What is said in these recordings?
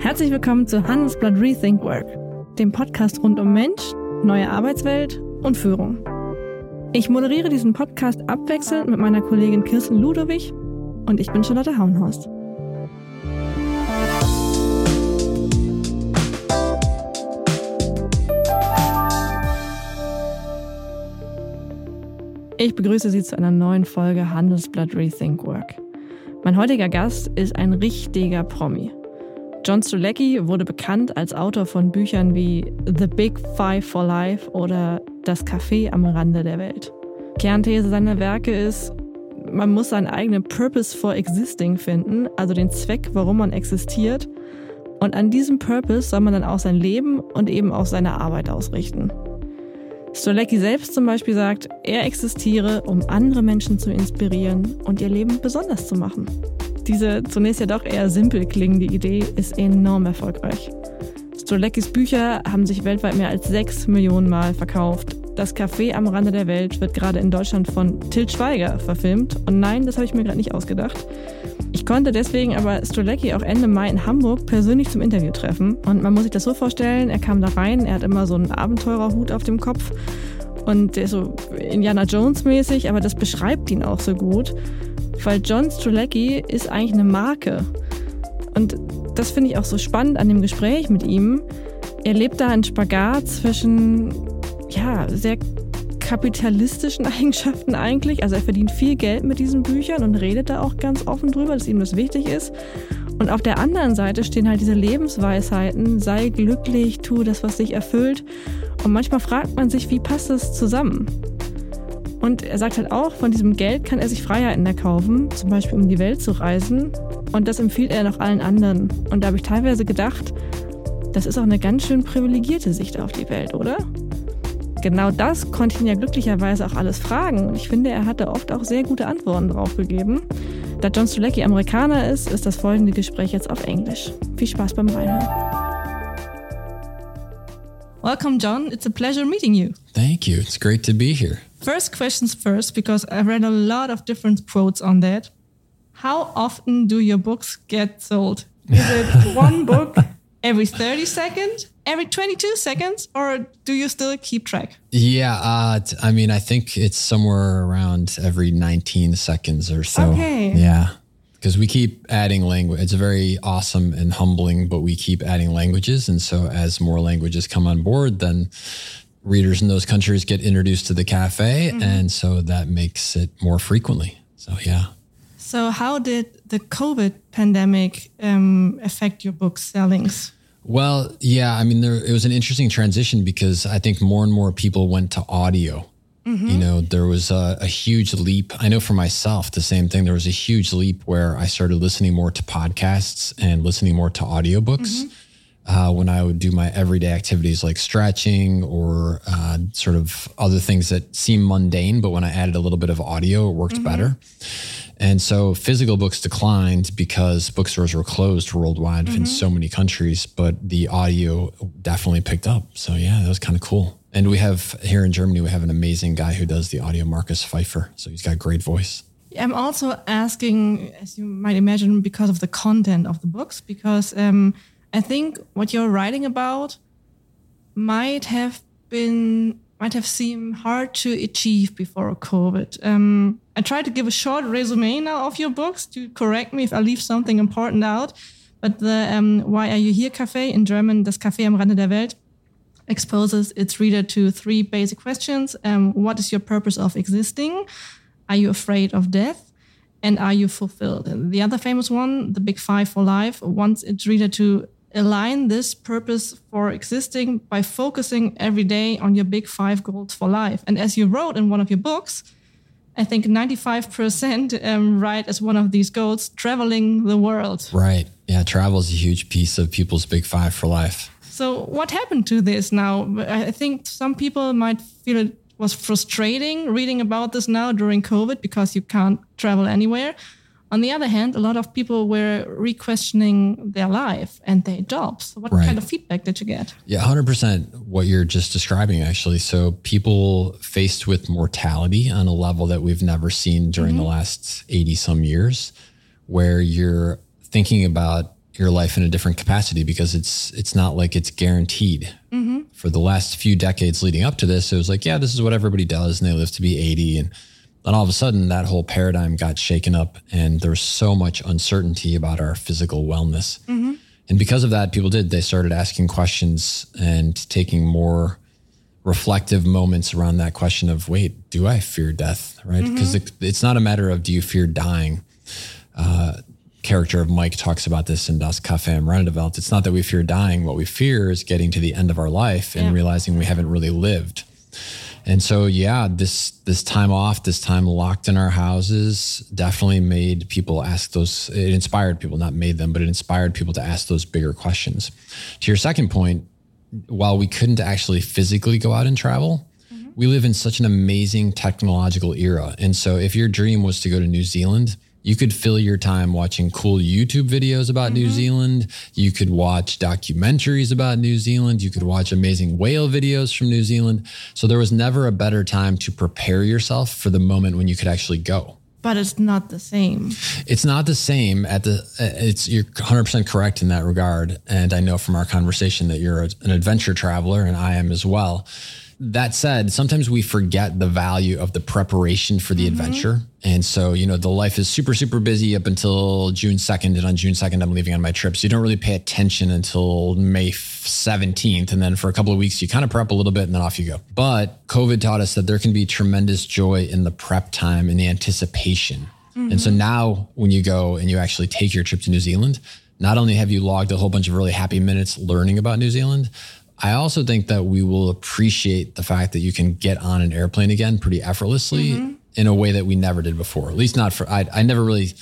Herzlich willkommen zu Handelsblatt Rethink Work, dem Podcast rund um Mensch, neue Arbeitswelt und Führung. Ich moderiere diesen Podcast abwechselnd mit meiner Kollegin Kirsten Ludowig und ich bin Charlotte Hauenhorst. Ich begrüße Sie zu einer neuen Folge Handelsblatt Rethink Work. Mein heutiger Gast ist ein richtiger Promi. John Stulecki wurde bekannt als Autor von Büchern wie The Big Five for Life oder Das Café am Rande der Welt. Kernthese seiner Werke ist, man muss seinen eigenen Purpose for Existing finden, also den Zweck, warum man existiert. Und an diesem Purpose soll man dann auch sein Leben und eben auch seine Arbeit ausrichten. Stolecki selbst zum Beispiel sagt, er existiere, um andere Menschen zu inspirieren und ihr Leben besonders zu machen. Diese zunächst ja doch eher simpel klingende Idee ist enorm erfolgreich. Stoleckis Bücher haben sich weltweit mehr als sechs Millionen Mal verkauft. Das Café am Rande der Welt wird gerade in Deutschland von Til Schweiger verfilmt. Und nein, das habe ich mir gerade nicht ausgedacht. Ich konnte deswegen aber Stolecki auch Ende Mai in Hamburg persönlich zum Interview treffen. Und man muss sich das so vorstellen, er kam da rein, er hat immer so einen Abenteurerhut auf dem Kopf. Und der ist so Indiana Jones mäßig, aber das beschreibt ihn auch so gut weil John Strulecki ist eigentlich eine Marke. Und das finde ich auch so spannend an dem Gespräch mit ihm. Er lebt da einen Spagat zwischen, ja, sehr kapitalistischen Eigenschaften eigentlich. Also er verdient viel Geld mit diesen Büchern und redet da auch ganz offen drüber, dass ihm das wichtig ist. Und auf der anderen Seite stehen halt diese Lebensweisheiten, sei glücklich, tu das, was dich erfüllt. Und manchmal fragt man sich, wie passt das zusammen? Und er sagt halt auch, von diesem Geld kann er sich Freiheiten erkaufen, zum Beispiel um die Welt zu reisen. Und das empfiehlt er noch allen anderen. Und da habe ich teilweise gedacht, das ist auch eine ganz schön privilegierte Sicht auf die Welt, oder? Genau das konnte ich ihn ja glücklicherweise auch alles fragen. Und ich finde, er hatte oft auch sehr gute Antworten drauf gegeben. Da John Stulecki Amerikaner ist, ist das folgende Gespräch jetzt auf Englisch. Viel Spaß beim Reinhören. Welcome, John. It's a pleasure meeting you. Thank you. It's great to be here. First questions first, because I read a lot of different quotes on that. How often do your books get sold? Is it one book every 30 seconds, every 22 seconds, or do you still keep track? Yeah, uh, I mean, I think it's somewhere around every 19 seconds or so. Okay. Yeah. Because we keep adding language. It's very awesome and humbling, but we keep adding languages. And so as more languages come on board, then readers in those countries get introduced to the cafe. Mm-hmm. And so that makes it more frequently. So, yeah. So, how did the COVID pandemic um, affect your book sellings? Well, yeah, I mean, there, it was an interesting transition because I think more and more people went to audio. Mm-hmm. You know, there was a, a, huge leap. I know for myself, the same thing. There was a huge leap where I started listening more to podcasts and listening more to audiobooks. Mm-hmm uh, when I would do my everyday activities like stretching or uh, sort of other things that seem mundane, but when I added a little bit of audio, it worked mm-hmm. better. And so physical books declined because bookstores were closed worldwide mm-hmm. in so many countries, but the audio definitely picked up. So yeah, that was kind of cool. And we have here in Germany, we have an amazing guy who does the audio, Marcus Pfeiffer. So he's got a great voice. I'm also asking, as you might imagine, because of the content of the books, because um, I think what you're writing about might have been might have seemed hard to achieve before COVID. Um, I try to give a short resume now of your books to correct me if I leave something important out. But the um, Why Are You Here Café in German, das Café am Rande der Welt, exposes its reader to three basic questions. Um, what is your purpose of existing? Are you afraid of death? And are you fulfilled? And the other famous one, the Big Five for Life, wants its reader to align this purpose for existing by focusing every day on your big five goals for life. And as you wrote in one of your books, I think 95% um, write as one of these goals traveling the world. Right. Yeah, travel is a huge piece of people's big five for life. So, what happened to this now? I think some people might feel it was frustrating reading about this now during COVID because you can't travel anywhere. On the other hand, a lot of people were re-questioning their life and their jobs. What right. kind of feedback did you get? Yeah, 100% what you're just describing, actually. So people faced with mortality on a level that we've never seen during mm-hmm. the last 80 some years, where you're thinking about your life in a different capacity because it's it's not like it's guaranteed. Mm-hmm. For the last few decades leading up to this, it was like, yeah, this is what everybody does, and they live to be 80. And then all of a sudden, that whole paradigm got shaken up, and there was so much uncertainty about our physical wellness. Mm-hmm. And because of that, people did. They started asking questions and taking more reflective moments around that question of wait, do I fear death? Right? Because mm-hmm. it, it's not a matter of do you fear dying. Uh, character of Mike talks about this in Das Café am Rande. It's not that we fear dying. What we fear is getting to the end of our life and yeah. realizing we haven't really lived. And so, yeah, this this time off, this time locked in our houses, definitely made people ask those. It inspired people, not made them, but it inspired people to ask those bigger questions. To your second point, while we couldn't actually physically go out and travel, mm-hmm. we live in such an amazing technological era. And so, if your dream was to go to New Zealand, you could fill your time watching cool YouTube videos about mm-hmm. New Zealand. You could watch documentaries about New Zealand. You could watch amazing whale videos from New Zealand. So there was never a better time to prepare yourself for the moment when you could actually go. But it's not the same. It's not the same at the it's you're 100% correct in that regard and I know from our conversation that you're an adventure traveler and I am as well that said, sometimes we forget the value of the preparation for the mm-hmm. adventure. And so, you know, the life is super, super busy up until June 2nd. And on June 2nd, I'm leaving on my trip. So you don't really pay attention until May 17th. And then for a couple of weeks, you kind of prep a little bit and then off you go. But COVID taught us that there can be tremendous joy in the prep time and the anticipation. Mm-hmm. And so now when you go and you actually take your trip to New Zealand, not only have you logged a whole bunch of really happy minutes learning about New Zealand, I also think that we will appreciate the fact that you can get on an airplane again pretty effortlessly mm-hmm. in a way that we never did before. At least not for I I never really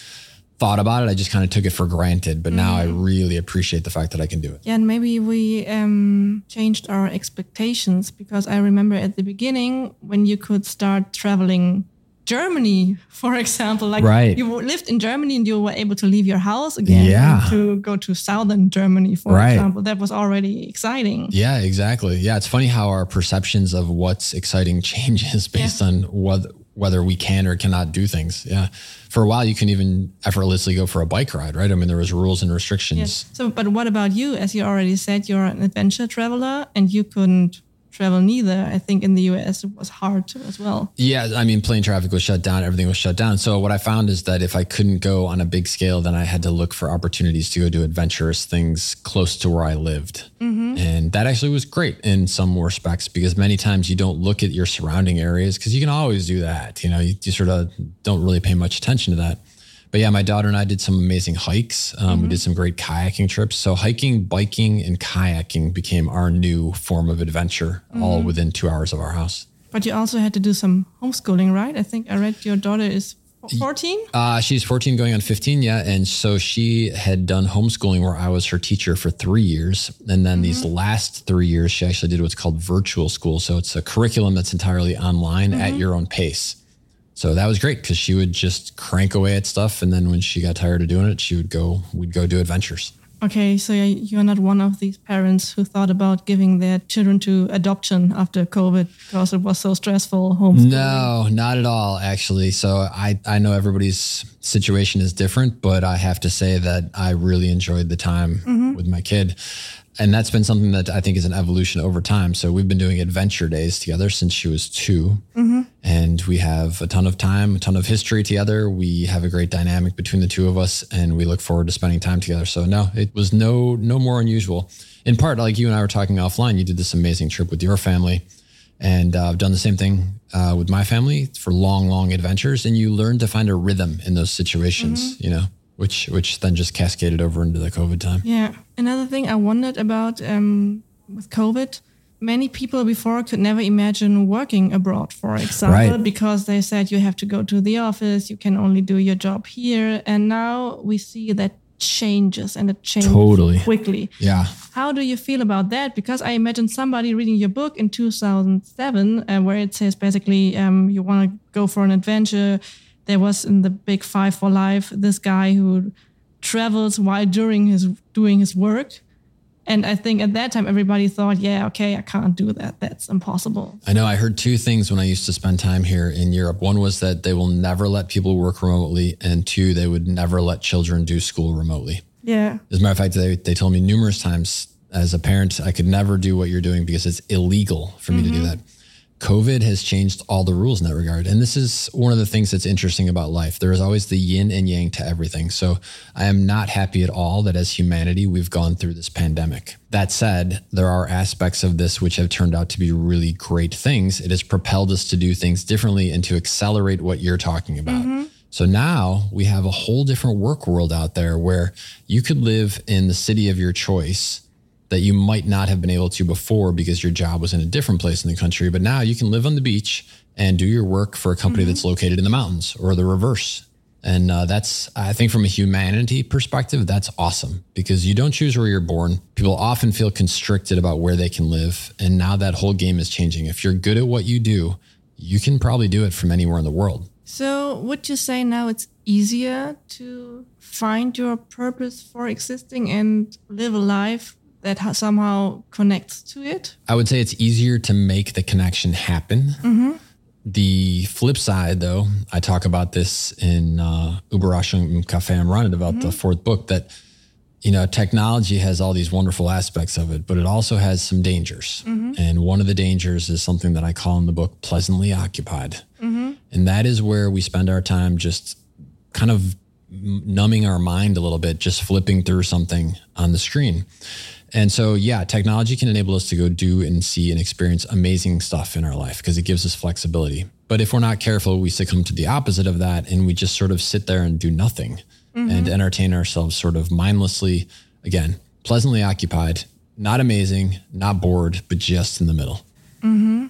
thought about it. I just kind of took it for granted, but mm-hmm. now I mm-hmm. really appreciate the fact that I can do it. Yeah, and maybe we um, changed our expectations because I remember at the beginning when you could start traveling Germany, for example. Like right. you lived in Germany and you were able to leave your house again yeah. to go to southern Germany, for right. example. That was already exciting. Yeah, exactly. Yeah, it's funny how our perceptions of what's exciting changes based yeah. on what whether we can or cannot do things. Yeah. For a while you can even effortlessly go for a bike ride, right? I mean there was rules and restrictions. Yes. So but what about you? As you already said, you're an adventure traveler and you couldn't travel neither. I think in the US it was hard to as well. Yeah, I mean, plane traffic was shut down, everything was shut down. So what I found is that if I couldn't go on a big scale, then I had to look for opportunities to go do adventurous things close to where I lived. Mm-hmm. And that actually was great in some respects because many times you don't look at your surrounding areas because you can always do that. You know, you, you sort of don't really pay much attention to that but yeah, my daughter and I did some amazing hikes. Um, mm-hmm. We did some great kayaking trips. So hiking, biking, and kayaking became our new form of adventure, mm-hmm. all within two hours of our house. But you also had to do some homeschooling, right? I think I read your daughter is 14? Uh, she's 14 going on 15, yeah. And so she had done homeschooling where I was her teacher for three years. And then mm-hmm. these last three years, she actually did what's called virtual school. So it's a curriculum that's entirely online mm-hmm. at your own pace. So that was great because she would just crank away at stuff, and then when she got tired of doing it, she would go. We'd go do adventures. Okay, so you're not one of these parents who thought about giving their children to adoption after COVID because it was so stressful. Homeschooling. No, not at all, actually. So I I know everybody's situation is different, but I have to say that I really enjoyed the time mm-hmm. with my kid and that's been something that I think is an evolution over time. So we've been doing adventure days together since she was 2 mm-hmm. and we have a ton of time, a ton of history together. We have a great dynamic between the two of us, and we look forward to spending time together. So no, it was no no more unusual. In part, like you and I were talking offline, you did this amazing trip with your family, and uh, I've done the same thing uh, with my family for long, long adventures, and you learn to find a rhythm in those situations. Mm-hmm. You know which which then just cascaded over into the COVID time. Yeah. Another thing I wondered about um, with COVID, many people before could never imagine working abroad, for example, right. because they said you have to go to the office, you can only do your job here, and now we see that changes and it changes totally. quickly. Yeah. How do you feel about that? Because I imagine somebody reading your book in 2007, uh, where it says basically um, you want to go for an adventure there was in the big five for life this guy who travels while during his doing his work and I think at that time, everybody thought, yeah, okay, I can't do that. That's impossible. I know. I heard two things when I used to spend time here in Europe. One was that they will never let people work remotely. And two, they would never let children do school remotely. Yeah. As a matter of fact, they, they told me numerous times as a parent, I could never do what you're doing because it's illegal for me mm-hmm. to do mm-hmm. that. COVID has changed all the rules in that regard. And this is one of the things that's interesting about life. There is always the yin and yang to everything. So I am not happy at all that as humanity, we've gone through this pandemic. That said, there are aspects of this which have turned out to be really great things. It has propelled us to do things differently and to accelerate what you're talking about. Mm-hmm. So now we have a whole different work world out there where you could live in the city of your choice that you might not have been able to before because your job was in a different place in the country. But now you can live on the beach and do your work for a company mm-hmm. that's located in the mountains or the reverse. And uh, that's, I think, from a humanity perspective, that's awesome because you don't choose where you're born. People often feel constricted about where they can live. And now that whole game is changing. If you're good at what you do, you can probably do it from anywhere in the world. So, would you say now it's easier to find your purpose for existing and live a life that somehow connects to it? I would say it's easier to make the connection happen. Mm-hmm. The flip side, though, I talk about this in uh, Überraschung im Café am Rande about mm-hmm. the fourth book that, you know, technology has all these wonderful aspects of it, but it also has some dangers. Mm-hmm. And one of the dangers is something that I call in the book pleasantly occupied. Mm-hmm. And that is where we spend our time just kind of numbing our mind a little bit, just flipping through something on the screen. And so, yeah, technology can enable us to go do and see and experience amazing stuff in our life because it gives us flexibility. But if we're not careful, we succumb to the opposite of that and we just sort of sit there and do nothing mm-hmm. and entertain ourselves sort of mindlessly, again, pleasantly occupied, not amazing, not bored, but just in the middle. Mm-hmm.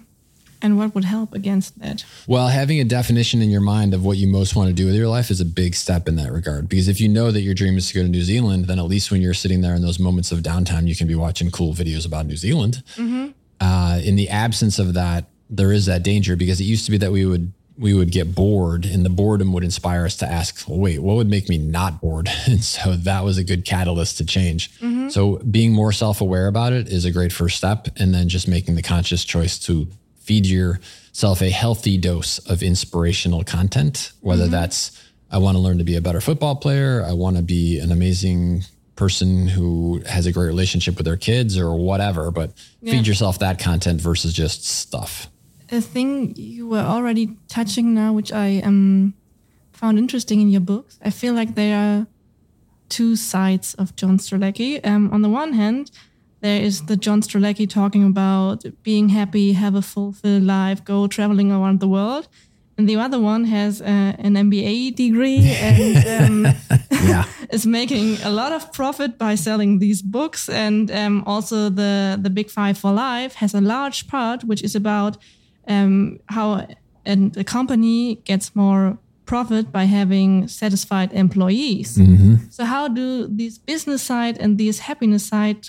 And what would help against that? Well, having a definition in your mind of what you most want to do with your life is a big step in that regard. Because if you know that your dream is to go to New Zealand, then at least when you're sitting there in those moments of downtime, you can be watching cool videos about New Zealand. Mm-hmm. Uh, in the absence of that, there is that danger because it used to be that we would we would get bored and the boredom would inspire us to ask well, wait what would make me not bored and so that was a good catalyst to change mm-hmm. so being more self-aware about it is a great first step and then just making the conscious choice to feed yourself a healthy dose of inspirational content, whether mm-hmm. that's, I want to learn to be a better football player, I want to be an amazing person who has a great relationship with their kids or whatever, but yeah. feed yourself that content versus just stuff. A thing you were already touching now, which I um, found interesting in your books, I feel like there are two sides of John Strelecky. Um, on the one hand, there is the John Strelecky talking about being happy, have a fulfilled life, go traveling around the world. And the other one has uh, an MBA degree and um, yeah. is making a lot of profit by selling these books. And um, also, the, the Big Five for Life has a large part, which is about um, how an, a company gets more profit by having satisfied employees. Mm-hmm. So, how do this business side and this happiness side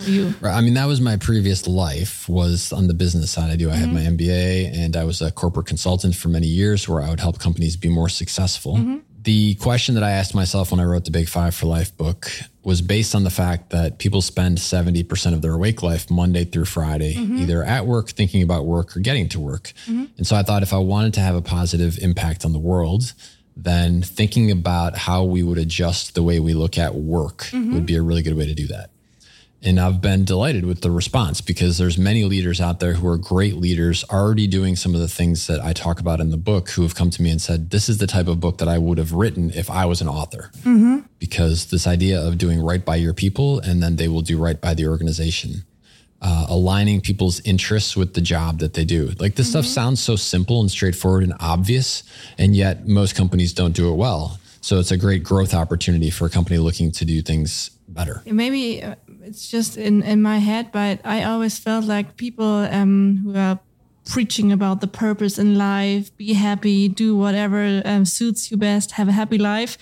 you? I mean, that was my previous life was on the business side. I do. I mm-hmm. had my MBA and I was a corporate consultant for many years where I would help companies be more successful. Mm-hmm. The question that I asked myself when I wrote the Big Five for Life book was based on the fact that people spend 70% of their awake life Monday through Friday, mm-hmm. either at work, thinking about work, or getting to work. Mm-hmm. And so I thought if I wanted to have a positive impact on the world, then thinking about how we would adjust the way we look at work mm-hmm. would be a really good way to do that and I've been delighted with the response because there's many leaders out there who are great leaders already doing some of the things that I talk about in the book who have come to me and said this is the type of book that I would have written if I was an author mm-hmm. because this idea of doing right by your people and then they will do right by the organization uh, aligning people's interests with the job that they do like this mm-hmm. stuff sounds so simple and straightforward and obvious and yet most companies don't do it well so it's a great growth opportunity for a company looking to do things better maybe it's just in, in my head, but I always felt like people um, who are preaching about the purpose in life, be happy, do whatever um, suits you best, have a happy life.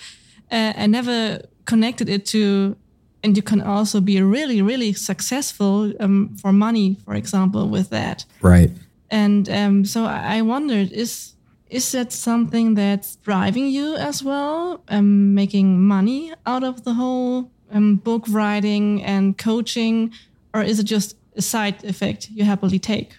Uh, I never connected it to, and you can also be really, really successful um, for money, for example, with that. Right. And um, so I wondered, is is that something that's driving you as well, um, making money out of the whole um, book writing and coaching, or is it just a side effect you happily take?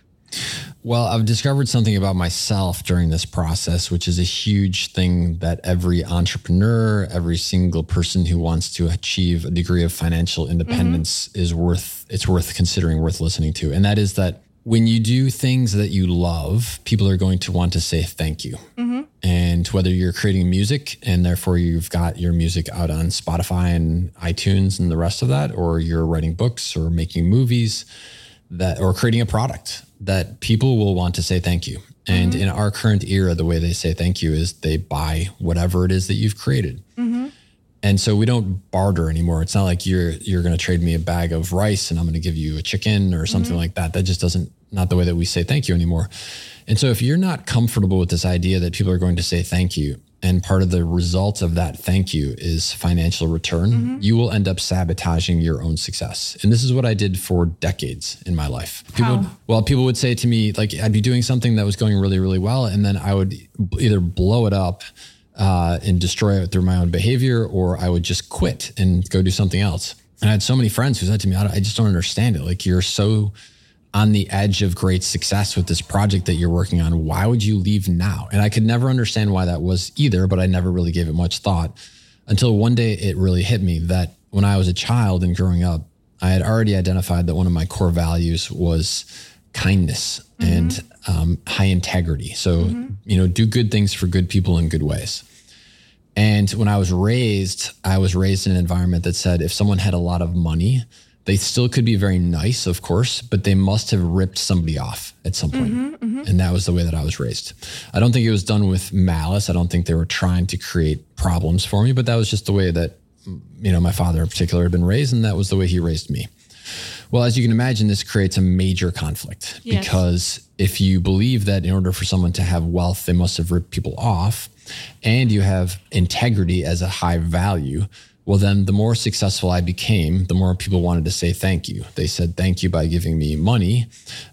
Well, I've discovered something about myself during this process, which is a huge thing that every entrepreneur, every single person who wants to achieve a degree of financial independence mm-hmm. is worth it's worth considering, worth listening to. And that is that when you do things that you love, people are going to want to say thank you. Mm-hmm. And whether you're creating music and therefore you've got your music out on Spotify and iTunes and the rest of that, or you're writing books or making movies that or creating a product that people will want to say thank you. And mm-hmm. in our current era, the way they say thank you is they buy whatever it is that you've created. Mm-hmm. And so we don't barter anymore. It's not like you're you're going to trade me a bag of rice and I'm going to give you a chicken or something mm-hmm. like that. That just doesn't not the way that we say thank you anymore. And so if you're not comfortable with this idea that people are going to say thank you, and part of the result of that thank you is financial return, mm-hmm. you will end up sabotaging your own success. And this is what I did for decades in my life. People, would, well, people would say to me, like, I'd be doing something that was going really, really well. And then I would either blow it up uh, and destroy it through my own behavior, or I would just quit and go do something else. And I had so many friends who said to me, I, I just don't understand it. Like, you're so on the edge of great success with this project that you're working on. Why would you leave now? And I could never understand why that was either, but I never really gave it much thought until one day it really hit me that when I was a child and growing up, I had already identified that one of my core values was kindness mm-hmm. and um, high integrity. So, mm-hmm. you know, do good things for good people in good ways. And when I was raised, I was raised in an environment that said if someone had a lot of money, they still could be very nice, of course, but they must have ripped somebody off at some point. Mm-hmm, mm-hmm. And that was the way that I was raised. I don't think it was done with malice. I don't think they were trying to create problems for me, but that was just the way that, you know, my father in particular had been raised, and that was the way he raised me. Well, as you can imagine, this creates a major conflict yes. because if you believe that in order for someone to have wealth, they must have ripped people off, and you have integrity as a high value, well, then the more successful I became, the more people wanted to say thank you. They said thank you by giving me money,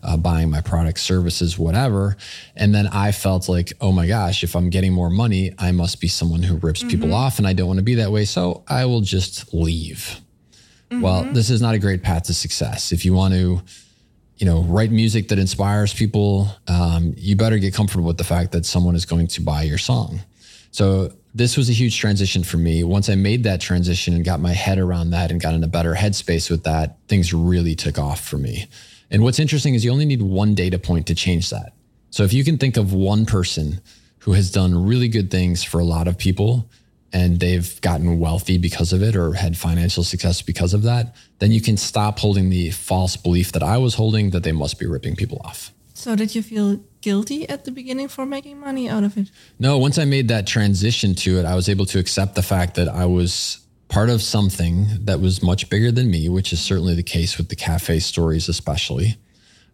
uh, buying my products, services, whatever. And then I felt like, oh my gosh, if I'm getting more money, I must be someone who rips mm-hmm. people off. And I don't want to be that way. So I will just leave. Mm-hmm. Well, this is not a great path to success. If you want to, you know, write music that inspires people, um, you better get comfortable with the fact that someone is going to buy your song. So this was a huge transition for me. Once I made that transition and got my head around that and got in a better headspace with that, things really took off for me. And what's interesting is you only need one data point to change that. So if you can think of one person who has done really good things for a lot of people and they've gotten wealthy because of it or had financial success because of that, then you can stop holding the false belief that I was holding that they must be ripping people off. So did you feel guilty at the beginning for making money out of it? No, once I made that transition to it, I was able to accept the fact that I was part of something that was much bigger than me, which is certainly the case with the cafe stories, especially.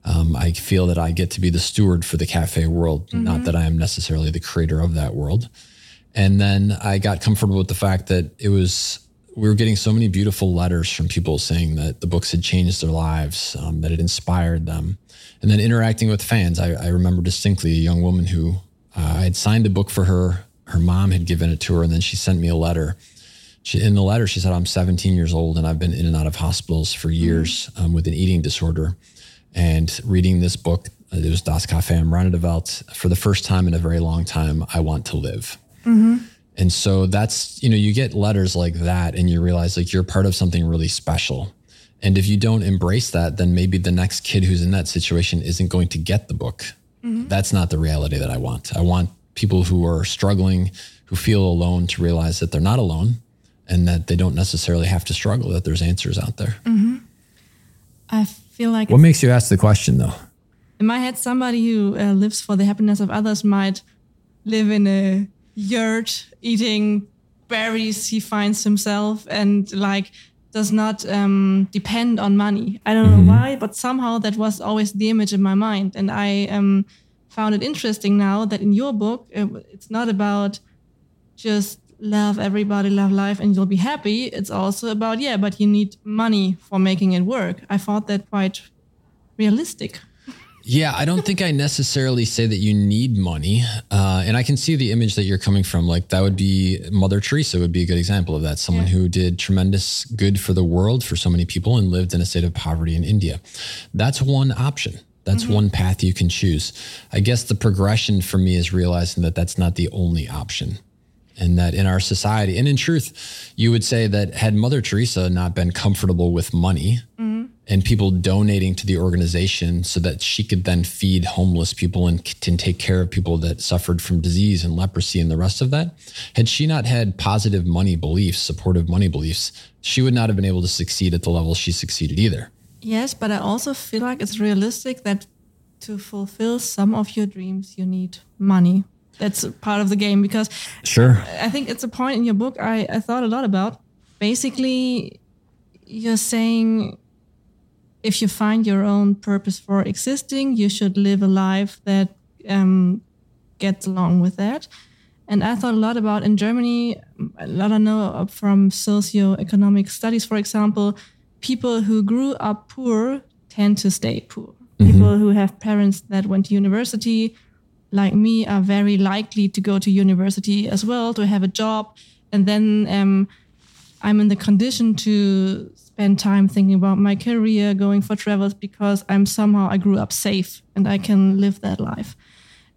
Um, I feel that I get to be the steward for the cafe world, mm-hmm. not that I am necessarily the creator of that world. And then I got comfortable with the fact that it was we were getting so many beautiful letters from people saying that the books had changed their lives, um, that it inspired them and then interacting with fans. I, I remember distinctly a young woman who uh, I had signed a book for her. Her mom had given it to her, and then she sent me a letter. She, in the letter, she said, I'm 17 years old and I've been in and out of hospitals for years um, with an eating disorder. And reading this book, uh, it was Das Café am Rande for the first time in a very long time, I want to live. Mm-hmm. And so that's, you know, you get letters like that and you realize like you're part of something really special. And if you don't embrace that, then maybe the next kid who's in that situation isn't going to get the book. Mm-hmm. That's not the reality that I want. I want people who are struggling, who feel alone, to realize that they're not alone and that they don't necessarily have to struggle, that there's answers out there. Mm-hmm. I feel like. What makes you ask the question, though? In my head, somebody who uh, lives for the happiness of others might live in a yurt eating berries he finds himself and like does not um, depend on money. I don't mm-hmm. know why, but somehow that was always the image in my mind. And I um, found it interesting now that in your book, it's not about just love everybody, love life, and you'll be happy. It's also about, yeah, but you need money for making it work. I thought that quite realistic. Yeah, I don't think I necessarily say that you need money. Uh, and I can see the image that you're coming from. Like, that would be Mother Teresa, would be a good example of that. Someone yeah. who did tremendous good for the world for so many people and lived in a state of poverty in India. That's one option. That's mm-hmm. one path you can choose. I guess the progression for me is realizing that that's not the only option and that in our society, and in truth, you would say that had Mother Teresa not been comfortable with money mm-hmm. And people donating to the organization so that she could then feed homeless people and, and take care of people that suffered from disease and leprosy and the rest of that, had she not had positive money beliefs, supportive money beliefs, she would not have been able to succeed at the level she succeeded either. Yes, but I also feel like it's realistic that to fulfill some of your dreams, you need money. That's part of the game because sure. I think it's a point in your book i, I thought a lot about. Basically you're saying if you find your own purpose for existing you should live a life that um, gets along with that. And i thought a lot about in germany a lot i know from socioeconomic studies for example people who grew up poor tend to stay poor. Mm-hmm. people who have parents that went to university like me are very likely to go to university as well to have a job. And then um, i'm in the condition to spend time thinking about my career going for travels because i'm somehow i grew up safe and i can live that life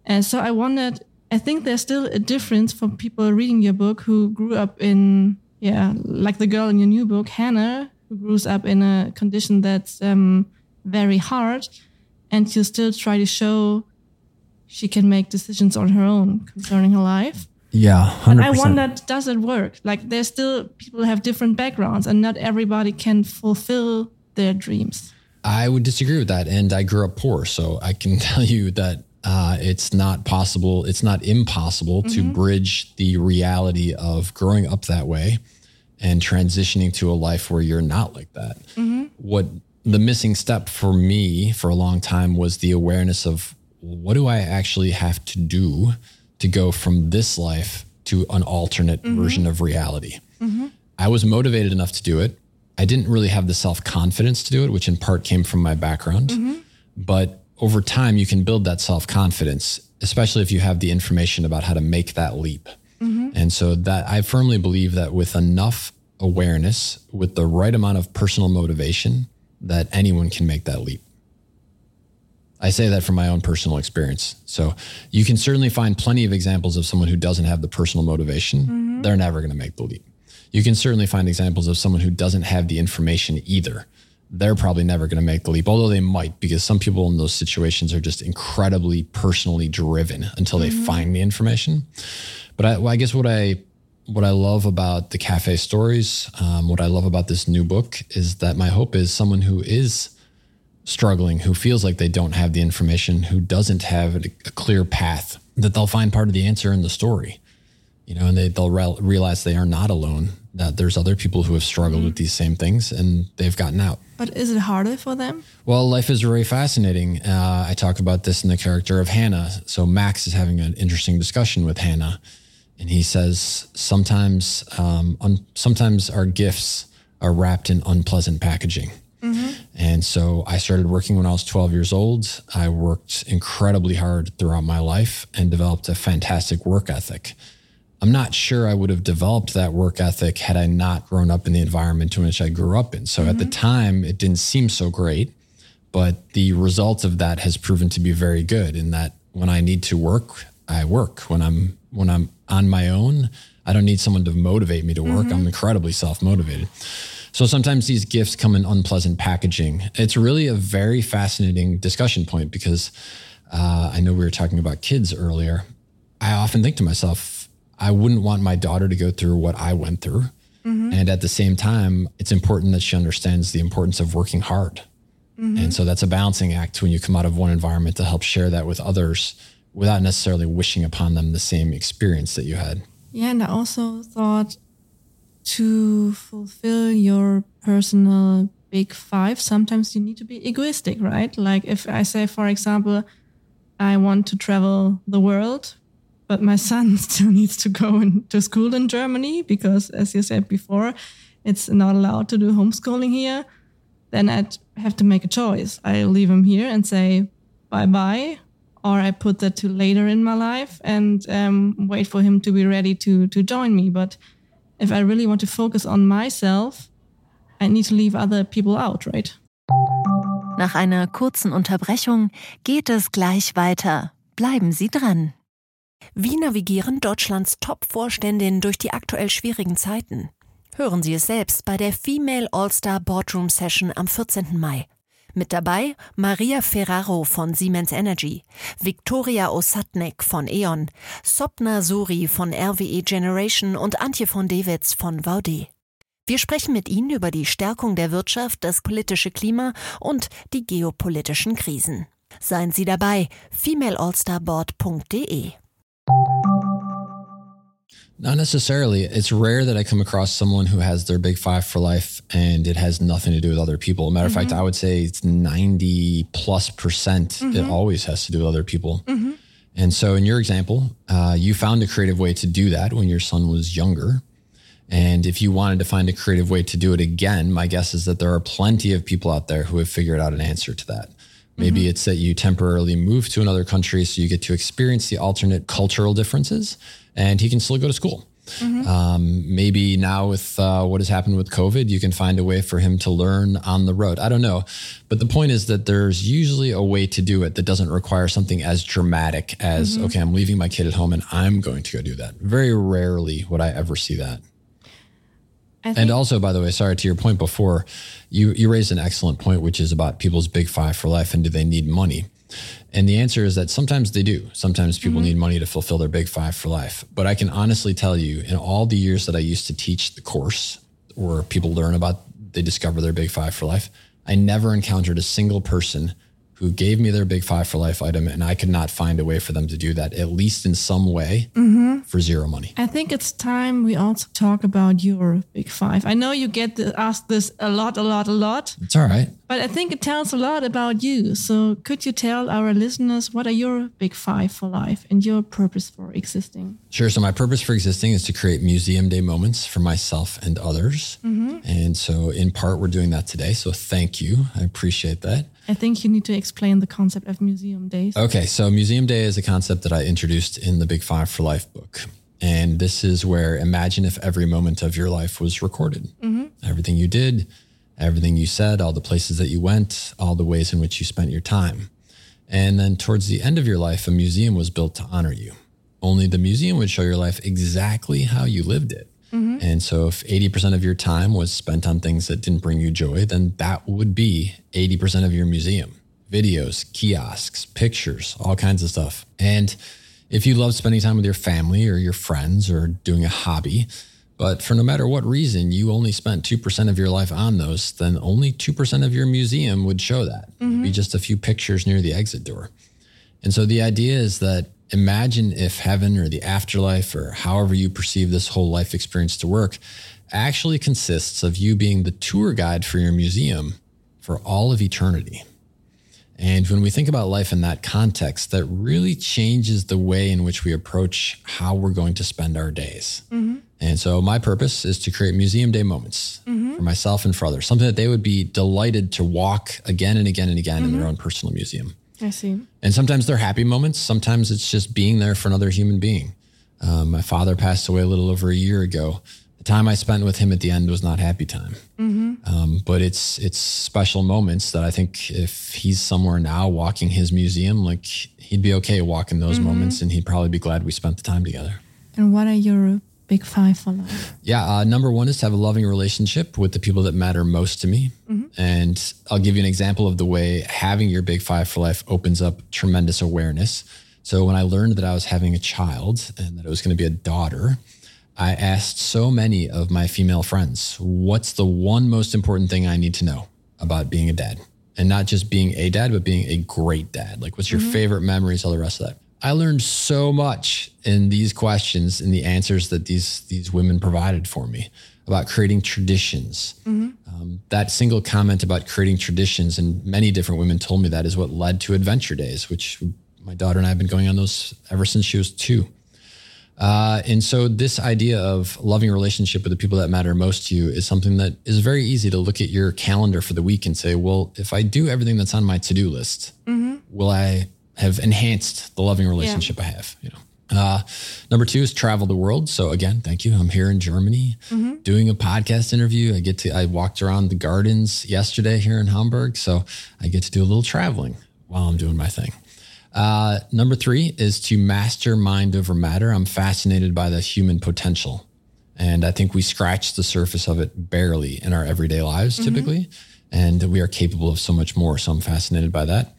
and so i wondered i think there's still a difference for people reading your book who grew up in yeah like the girl in your new book hannah who grows up in a condition that's um, very hard and you still try to show she can make decisions on her own concerning her life. Yeah, 100%. And I wonder, does it work? Like, there's still people have different backgrounds, and not everybody can fulfill their dreams. I would disagree with that, and I grew up poor, so I can tell you that uh, it's not possible. It's not impossible mm-hmm. to bridge the reality of growing up that way and transitioning to a life where you're not like that. Mm-hmm. What the missing step for me for a long time was the awareness of what do I actually have to do to go from this life to an alternate mm-hmm. version of reality? Mm-hmm. I was motivated enough to do it. I didn't really have the self confidence to do it, which in part came from my background. Mm-hmm. But over time, you can build that self confidence, especially if you have the information about how to make that leap. Mm-hmm. And so that I firmly believe that with enough awareness, with the right amount of personal motivation, that anyone can make that leap. I say that from my own personal experience. So you can certainly find plenty of examples of someone who doesn't have the personal motivation. Mm-hmm. They're never going to make the leap. You can certainly find examples of someone who doesn't have the information either. They're probably never going to make the leap, although they might, because some people in those situations are just incredibly personally driven until they mm-hmm. find the information. But I, well, I guess what I what I love about the cafe stories, um, what I love about this new book is that my hope is someone who is struggling, who feels like they don't have the information, who doesn't have a, clear path, that they'll find part of the answer in the story. You know, and they, they'll re- realize they are not alone, that there's other people who have struggled mm-hmm. with these same things and they've gotten out. But is it harder for them? Well, life is very fascinating. Uh, I talk about this in the character of Hannah. So Max is having an interesting discussion with Hannah, and he says sometimes, um, un- sometimes our gifts are wrapped in unpleasant packaging. Mm-hmm. And so I started working when I was 12 years old. I worked incredibly hard throughout my life and developed a fantastic work ethic. I'm not sure I would have developed that work ethic had I not grown up in the environment in which I grew up in. So mm-hmm. at the mm-hmm. time, it didn't seem so great, but the result of that has proven to be very good in that when I need to work, I work. When I'm when I'm on my own, I don't need someone to motivate me to work. Mm-hmm. I'm incredibly self-motivated. So sometimes these gifts come in unpleasant packaging. It's really a very fascinating discussion point because uh, I know we were talking about kids earlier. I often think to myself, I wouldn't want my daughter to go through what I went through. Mm-hmm. And at the same time, it's important that she understands the importance of working hard. Mm-hmm. And so that's a balancing act when you come out of one environment to help share that with others without necessarily wishing upon them the same experience that you had. Yeah. And I also thought to fulfill your personal big five, sometimes you need to be egoistic, right? Like if I say, for example, I want to travel the world, but my son still needs to go to school in Germany because, as you said before, it's not allowed to do homeschooling here. Then I'd have to make a choice. I leave him here and say bye bye, or I put that to later in my life and um, wait for him to be ready to to join me. But if I really want to focus on myself, I need to leave other people out, right? Nach einer kurzen Unterbrechung geht es gleich weiter. Bleiben Sie dran. Wie navigieren Deutschlands Top-Vorständinnen durch die aktuell schwierigen Zeiten? Hören Sie es selbst bei der Female All-Star Boardroom Session am 14. Mai. Mit dabei Maria Ferraro von Siemens Energy, Viktoria Osatnek von E.ON, Sopna Suri von RWE Generation und Antje von Dewitz von Vaude. Wir sprechen mit Ihnen über die Stärkung der Wirtschaft, das politische Klima und die geopolitischen Krisen. Seien Sie dabei, femaleallstarboard.de. Not necessarily. It's rare that I come across someone who has their big five for life and it has nothing to do with other people. Matter mm-hmm. of fact, I would say it's 90 plus percent. Mm-hmm. It always has to do with other people. Mm-hmm. And so, in your example, uh, you found a creative way to do that when your son was younger. And if you wanted to find a creative way to do it again, my guess is that there are plenty of people out there who have figured out an answer to that. Maybe mm-hmm. it's that you temporarily move to another country so you get to experience the alternate cultural differences and he can still go to school. Mm-hmm. Um, maybe now with uh, what has happened with COVID, you can find a way for him to learn on the road. I don't know. But the point is that there's usually a way to do it that doesn't require something as dramatic as, mm-hmm. okay, I'm leaving my kid at home and I'm going to go do that. Very rarely would I ever see that. And also, by the way, sorry to your point before, you you raised an excellent point, which is about people's big five for life and do they need money? And the answer is that sometimes they do. Sometimes people mm-hmm. need money to fulfill their big five for life. But I can honestly tell you, in all the years that I used to teach the course where people learn about, they discover their big five for life, I never encountered a single person who gave me their big five for life item and I could not find a way for them to do that, at least in some way, mm-hmm. for zero money. I think it's time we also talk about your big five. I know you get asked this a lot, a lot, a lot. It's all right. But I think it tells a lot about you. So could you tell our listeners what are your big five for life and your purpose for existing? Sure. So my purpose for existing is to create museum day moments for myself and others. Mm-hmm. And so in part, we're doing that today. So thank you. I appreciate that. I think you need to explain the concept of museum days. Okay, so museum day is a concept that I introduced in the Big Five for Life book. And this is where imagine if every moment of your life was recorded. Mm-hmm. Everything you did, everything you said, all the places that you went, all the ways in which you spent your time. And then towards the end of your life, a museum was built to honor you. Only the museum would show your life exactly how you lived it. Mm-hmm. And so if 80% of your time was spent on things that didn't bring you joy, then that would be 80% of your museum videos, kiosks, pictures, all kinds of stuff. And if you love spending time with your family or your friends or doing a hobby, but for no matter what reason, you only spent 2% of your life on those, then only 2% of your museum would show that. Mm-hmm. be just a few pictures near the exit door. And so the idea is that imagine if heaven or the afterlife or however you perceive this whole life experience to work actually consists of you being the tour guide for your museum for all of eternity. And when we think about life in that context, that really changes the way in which we approach how we're going to spend our days. Mm-hmm. And so, my purpose is to create museum day moments mm-hmm. for myself and for others, something that they would be delighted to walk again and again and again mm-hmm. in their mm-hmm. own personal museum. I see. And sometimes they're happy moments. Sometimes it's just being there for another human being. Um, my father passed away a little over a year ago. Time I spent with him at the end was not happy time. Mm-hmm. Um, but it's it's special moments that I think if he's somewhere now walking his museum, like he'd be okay walking those mm-hmm. moments, and he'd probably be glad we spent the time together. And what are your big five for life? Yeah, uh, number one is to have a loving relationship with the people that matter most to me. Mm-hmm. And I'll give you an example of the way having your big five for life opens up tremendous awareness. So when I learned that I was having a child and that it was going to be a daughter, I asked so many of my female friends, what's the one most important thing I need to know about being a dad? And not just being a dad, but being a great dad. Like, what's your mm-hmm. favorite memories, all the rest of that? I learned so much in these questions and the answers that these these women provided for me about creating traditions. Mm-hmm. Um, that single comment about creating traditions, and many different women told me that is what led to Adventure Days, which my daughter and I have been going on those ever since she was two. Uh, and so, this idea of loving relationship with the people that matter most to you is something that is very easy to look at your calendar for the week and say, well, if I do everything that's on my to do list, mm-hmm. will I have enhanced the loving relationship yeah. I have? You know. Uh, number two is travel the world. So again, thank you. I'm here in Germany mm-hmm. doing a podcast interview. I get to, I walked around the gardens yesterday here in Hamburg. So I get to do a little traveling while I'm doing my thing. Uh, number three is to master mind over matter. I'm fascinated by the human potential. And I think we scratch the surface of it barely in our everyday lives mm-hmm. typically. And we are capable of so much more. So I'm fascinated by that.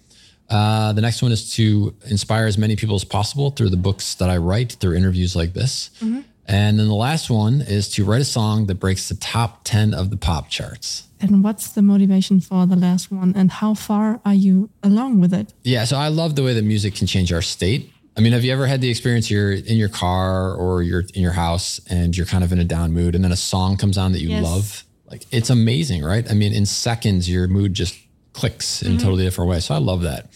Uh, the next one is to inspire as many people as possible through the books that I write, through interviews like this. Mm-hmm. And then the last one is to write a song that breaks the top 10 of the pop charts. And what's the motivation for the last one? And how far are you along with it? Yeah, so I love the way that music can change our state. I mean, have you ever had the experience you're in your car or you're in your house and you're kind of in a down mood and then a song comes on that you yes. love? Like it's amazing, right? I mean, in seconds, your mood just clicks in mm-hmm. a totally different way. So I love that.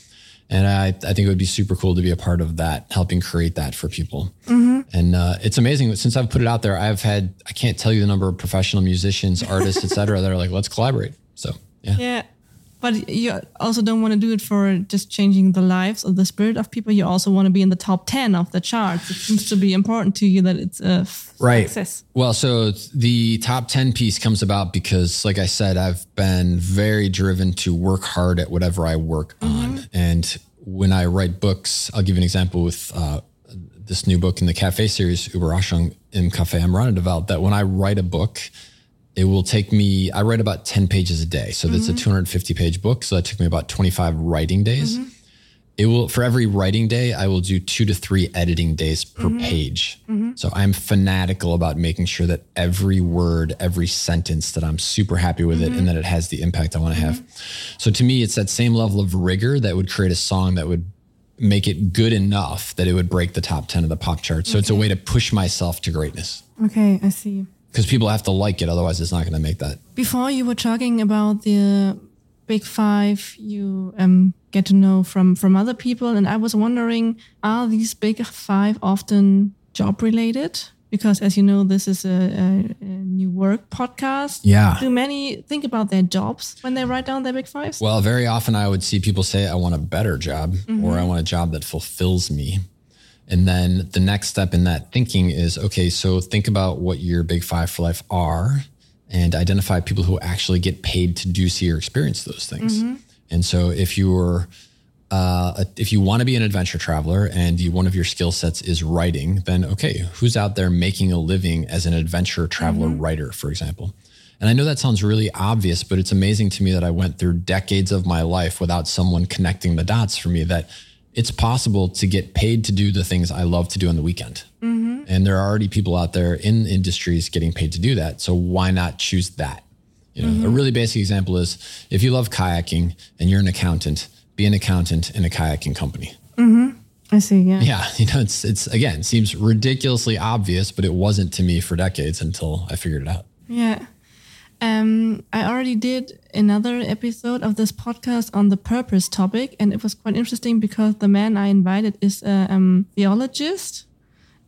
And I, I think it would be super cool to be a part of that, helping create that for people. Mm-hmm. And uh, it's amazing. Since I've put it out there, I've had, I can't tell you the number of professional musicians, artists, et cetera, that are like, let's collaborate. So, yeah. Yeah. But you also don't want to do it for just changing the lives or the spirit of people. You also want to be in the top 10 of the charts. It seems to be important to you that it's a right. success. Well, so the top 10 piece comes about because, like I said, I've been very driven to work hard at whatever I work mm-hmm. on. And when I write books, I'll give you an example with uh, this new book in the cafe series, Überraschung im Café am Rande that when I write a book, it will take me, I write about 10 pages a day. So that's mm-hmm. a 250 page book. So that took me about 25 writing days. Mm-hmm. It will, for every writing day, I will do two to three editing days per mm-hmm. page. Mm-hmm. So I'm fanatical about making sure that every word, every sentence, that I'm super happy with it and mm-hmm. that it has the impact I want to have. Mm-hmm. So to me, it's that same level of rigor that would create a song that would make it good enough that it would break the top 10 of the pop chart. So okay. it's a way to push myself to greatness. Okay, I see because people have to like it. Otherwise, it's not going to make that. Before you were talking about the big five you um, get to know from from other people, and I was wondering, are these big five often job related? Because as you know, this is a, a, a, new work podcast. Yeah. Do many think about their jobs when they write down their big fives? Well, very often I would see people say, I want a better job mm-hmm. or I want a job that fulfills me. And then the next step in that thinking is okay, so think about what your big five for life are and identify people who actually get paid to do, see, or experience those things. Mm-hmm. And so if you're uh, if you want to be an adventure traveler and you, one of your skill sets is writing, then okay, who's out there making a living as an adventure traveler mm-hmm. writer, for example? And I know that sounds really obvious, but it's amazing to me that I went through decades of my life without someone connecting the dots for me that it's possible to get paid to do the things I love to do on the weekend. Mm-hmm. And there are already people out there in industries getting paid to do that. So why not choose that? You know, mm-hmm. a really basic example is if you love kayaking and you're an accountant, be an accountant in a kayaking company. Mm-hmm. I see. Yeah. Yeah. You know, it's, it's again, seems ridiculously obvious, but it wasn't to me for decades until I figured it out. Yeah. Um, I already did another episode of this podcast on the purpose topic, and it was quite interesting because the man I invited is a um, theologist,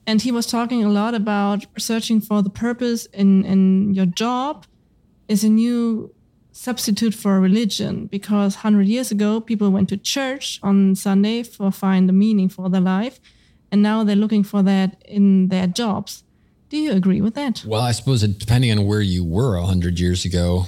and he was talking a lot about searching for the purpose in in your job is a new substitute for religion because 100 years ago people went to church on sunday for find the meaning for their life and now they're looking for that in their jobs do you agree with that? Well, I suppose depending on where you were 100 years ago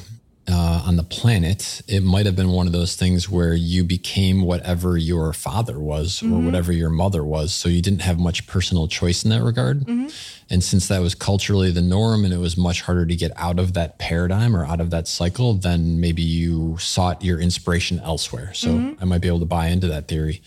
uh, on the planet, it might have been one of those things where you became whatever your father was or mm-hmm. whatever your mother was. So you didn't have much personal choice in that regard. Mm-hmm. And since that was culturally the norm and it was much harder to get out of that paradigm or out of that cycle, then maybe you sought your inspiration elsewhere. So mm-hmm. I might be able to buy into that theory.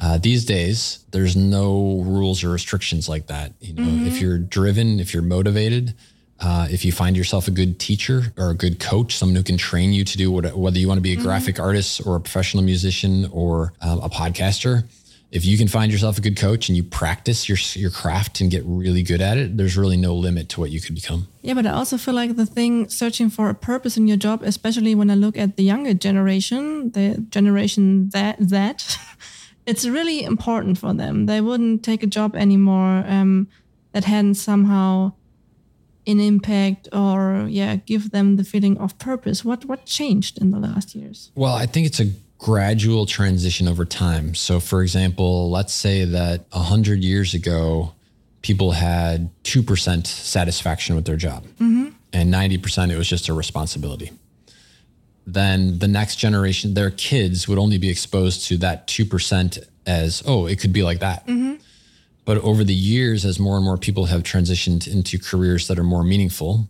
Uh, these days, there's no rules or restrictions like that. You know, mm-hmm. if you're driven, if you're motivated, uh, if you find yourself a good teacher or a good coach, someone who can train you to do what, whether you want to be a mm-hmm. graphic artist or a professional musician or um, a podcaster, if you can find yourself a good coach and you practice your your craft and get really good at it, there's really no limit to what you could become. Yeah, but I also feel like the thing searching for a purpose in your job, especially when I look at the younger generation, the generation that that it's really important for them. They wouldn't take a job anymore um, that hadn't somehow an impact or yeah give them the feeling of purpose. What what changed in the last years? Well, I think it's a gradual transition over time. So, for example, let's say that 100 years ago, people had 2% satisfaction with their job, mm-hmm. and 90% it was just a responsibility. Then the next generation, their kids would only be exposed to that 2% as, oh, it could be like that. Mm-hmm. But over the years, as more and more people have transitioned into careers that are more meaningful,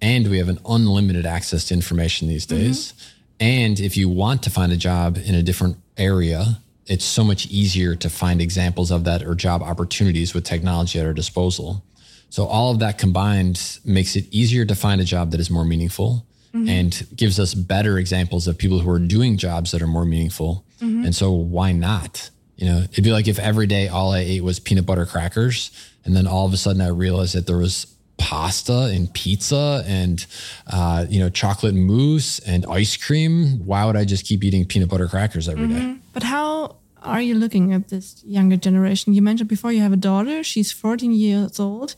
and we have an unlimited access to information these days. Mm-hmm and if you want to find a job in a different area, it's so much easier to find examples of that or job opportunities with technology at our disposal. So all of that combined makes it easier to find a job that is more meaningful mm-hmm. and gives us better examples of people who are doing jobs that are more meaningful. Mm-hmm. And so why not? You know, it'd be like if every day all I ate was peanut butter crackers and then all of a sudden I realized that there was pasta and pizza and uh, you know chocolate mousse and ice cream why would i just keep eating peanut butter crackers every mm-hmm. day? but how are you looking at this younger generation you mentioned before you have a daughter she's 14 years old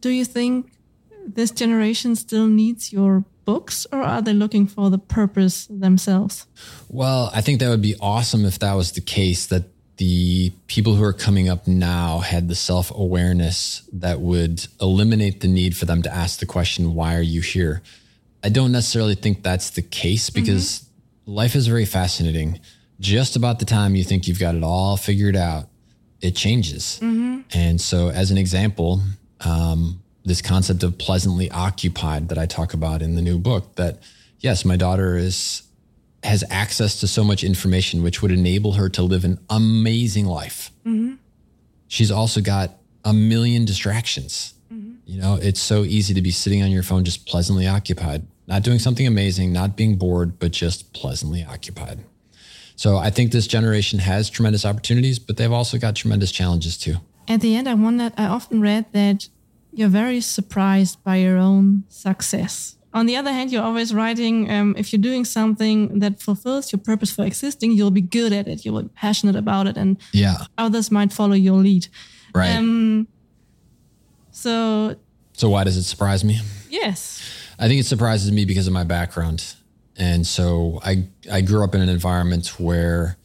do you think this generation still needs your books or are they looking for the purpose themselves well i think that would be awesome if that was the case that the people who are coming up now had the self awareness that would eliminate the need for them to ask the question, Why are you here? I don't necessarily think that's the case because mm-hmm. life is very fascinating. Just about the time you think you've got it all figured out, it changes. Mm-hmm. And so, as an example, um, this concept of pleasantly occupied that I talk about in the new book, that yes, my daughter is has access to so much information, which would enable her to live an amazing life. Mm-hmm. She's also got a million distractions. Mm-hmm. You know, it's so easy to be sitting on your phone, just pleasantly occupied, not doing something amazing, not being bored, but just pleasantly occupied. So I think this generation has tremendous opportunities, but they've also got tremendous challenges too. At the end, I wondered, I often read that you're very surprised by your own success. On the other hand, you're always writing, um, if you're doing something that fulfills your purpose for existing, you'll be good at it. You'll be passionate about it, and yeah, others might follow your lead. Right. Um, so. So why does it surprise me? Yes. I think it surprises me because of my background, and so I I grew up in an environment where.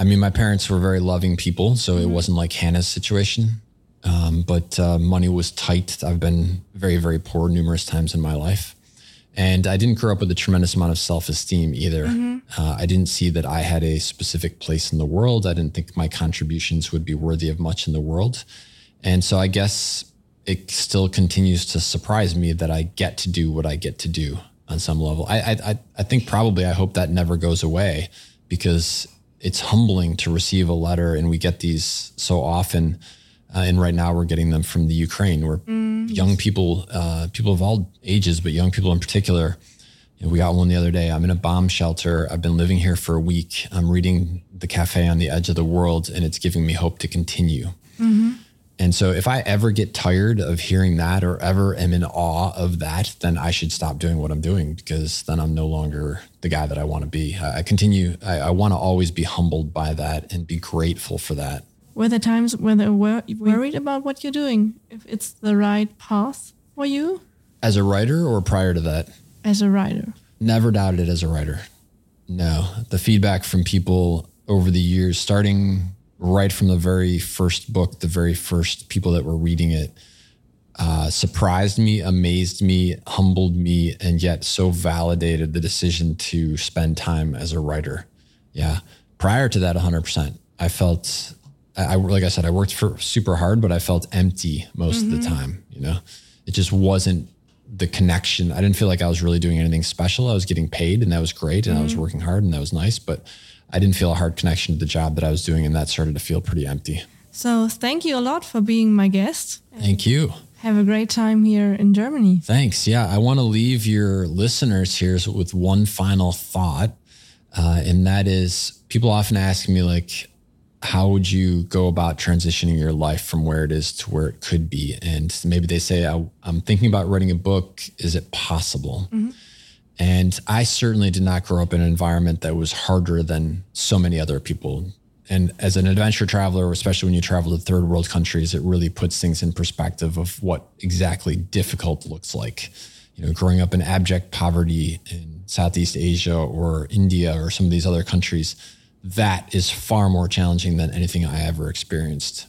I mean, my parents were very loving people, so mm-hmm. it wasn't like Hannah's situation. Um, but uh, money was tight. I've been very, very poor numerous times in my life. And I didn't grow up with a tremendous amount of self esteem either. Mm-hmm. Uh, I didn't see that I had a specific place in the world. I didn't think my contributions would be worthy of much in the world. And so I guess it still continues to surprise me that I get to do what I get to do on some level. I, I, I think probably I hope that never goes away because it's humbling to receive a letter and we get these so often uh, and right now we're getting them from the Ukraine, where mm. young people, uh, people of all ages, but young people in particular, you know, we got one the other day. I'm in a bomb shelter. I've been living here for a week. I'm reading The Cafe on the Edge of the World, and it's giving me hope to continue. Mm-hmm. And so, if I ever get tired of hearing that or ever am in awe of that, then I should stop doing what I'm doing because then I'm no longer the guy that I want to be. I, I continue, I, I want to always be humbled by that and be grateful for that. Were there times when they were worried about what you're doing, if it's the right path for you? As a writer or prior to that? As a writer. Never doubted it as a writer. No. The feedback from people over the years, starting right from the very first book, the very first people that were reading it, uh, surprised me, amazed me, humbled me, and yet so validated the decision to spend time as a writer. Yeah. Prior to that, 100%, I felt I, like I said, I worked for super hard, but I felt empty most mm-hmm. of the mm-hmm. time. You know, it just wasn't the connection. I didn't feel like I was really doing anything special. I was getting paid and that was great. And mm-hmm. I was mm-hmm. working hard and that was nice, but I didn't feel a hard connection to the job that I was doing. And that started to feel pretty empty. So thank you a lot for being my guest. Thank you. Have a great time here in Germany. Thanks. Yeah. I want to leave your listeners here with one final thought. Uh, and that is people often ask me like, how would you go about transitioning your life from where it is to where it could be? And maybe they say, I'm thinking about writing a book. Is it possible? Mm-hmm. And I certainly did not grow up in an environment that was harder than so many other people. And as an adventure traveler, especially when you travel to third world countries, it really puts things in perspective of what exactly difficult looks like. You know, growing up in abject poverty in Southeast Asia or India or some of these other countries, that is far more challenging than anything I ever experienced.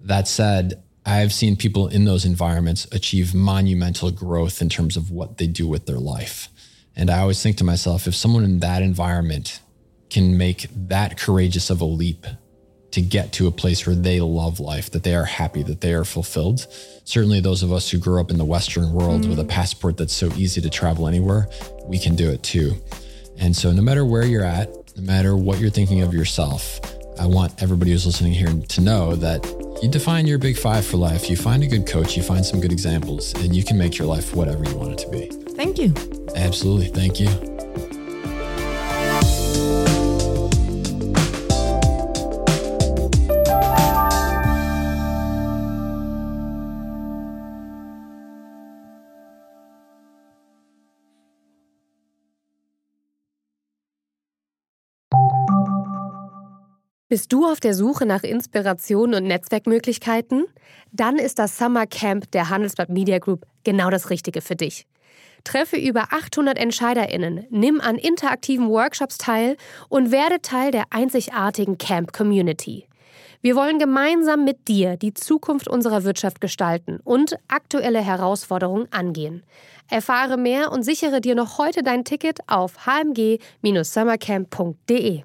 That said, I've seen people in those environments achieve monumental growth in terms of what they do with their life. And I always think to myself, if someone in that environment can make that courageous of a leap to get to a place where they love life, that they are happy, that they are fulfilled. Certainly, those of us who grew up in the Western world mm-hmm. with a passport that's so easy to travel anywhere, we can do it too. And so, no matter where you're at, no matter what you're thinking of yourself, I want everybody who's listening here to know that you define your big five for life. You find a good coach, you find some good examples, and you can make your life whatever you want it to be. Thank you. Absolutely. Thank you. Bist du auf der Suche nach Inspiration und Netzwerkmöglichkeiten? Dann ist das Summer Camp der Handelsblatt Media Group genau das Richtige für dich. Treffe über 800 EntscheiderInnen, nimm an interaktiven Workshops teil und werde Teil der einzigartigen Camp Community. Wir wollen gemeinsam mit dir die Zukunft unserer Wirtschaft gestalten und aktuelle Herausforderungen angehen. Erfahre mehr und sichere dir noch heute dein Ticket auf hmg-summercamp.de.